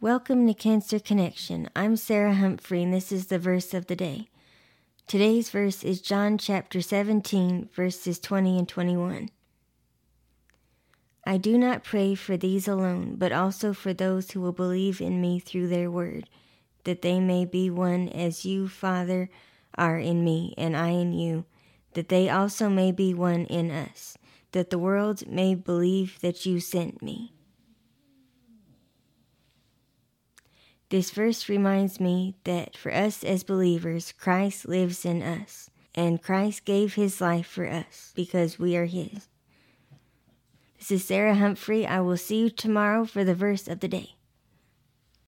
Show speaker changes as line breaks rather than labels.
Welcome to Cancer Connection. I'm Sarah Humphrey, and this is the verse of the day. Today's verse is John chapter 17, verses 20 and 21. I do not pray for these alone, but also for those who will believe in me through their word, that they may be one as you, Father, are in me, and I in you, that they also may be one in us, that the world may believe that you sent me. This verse reminds me that for us as believers, Christ lives in us, and Christ gave his life for us because we are his. This is Sarah Humphrey. I will see you tomorrow for the verse of the day.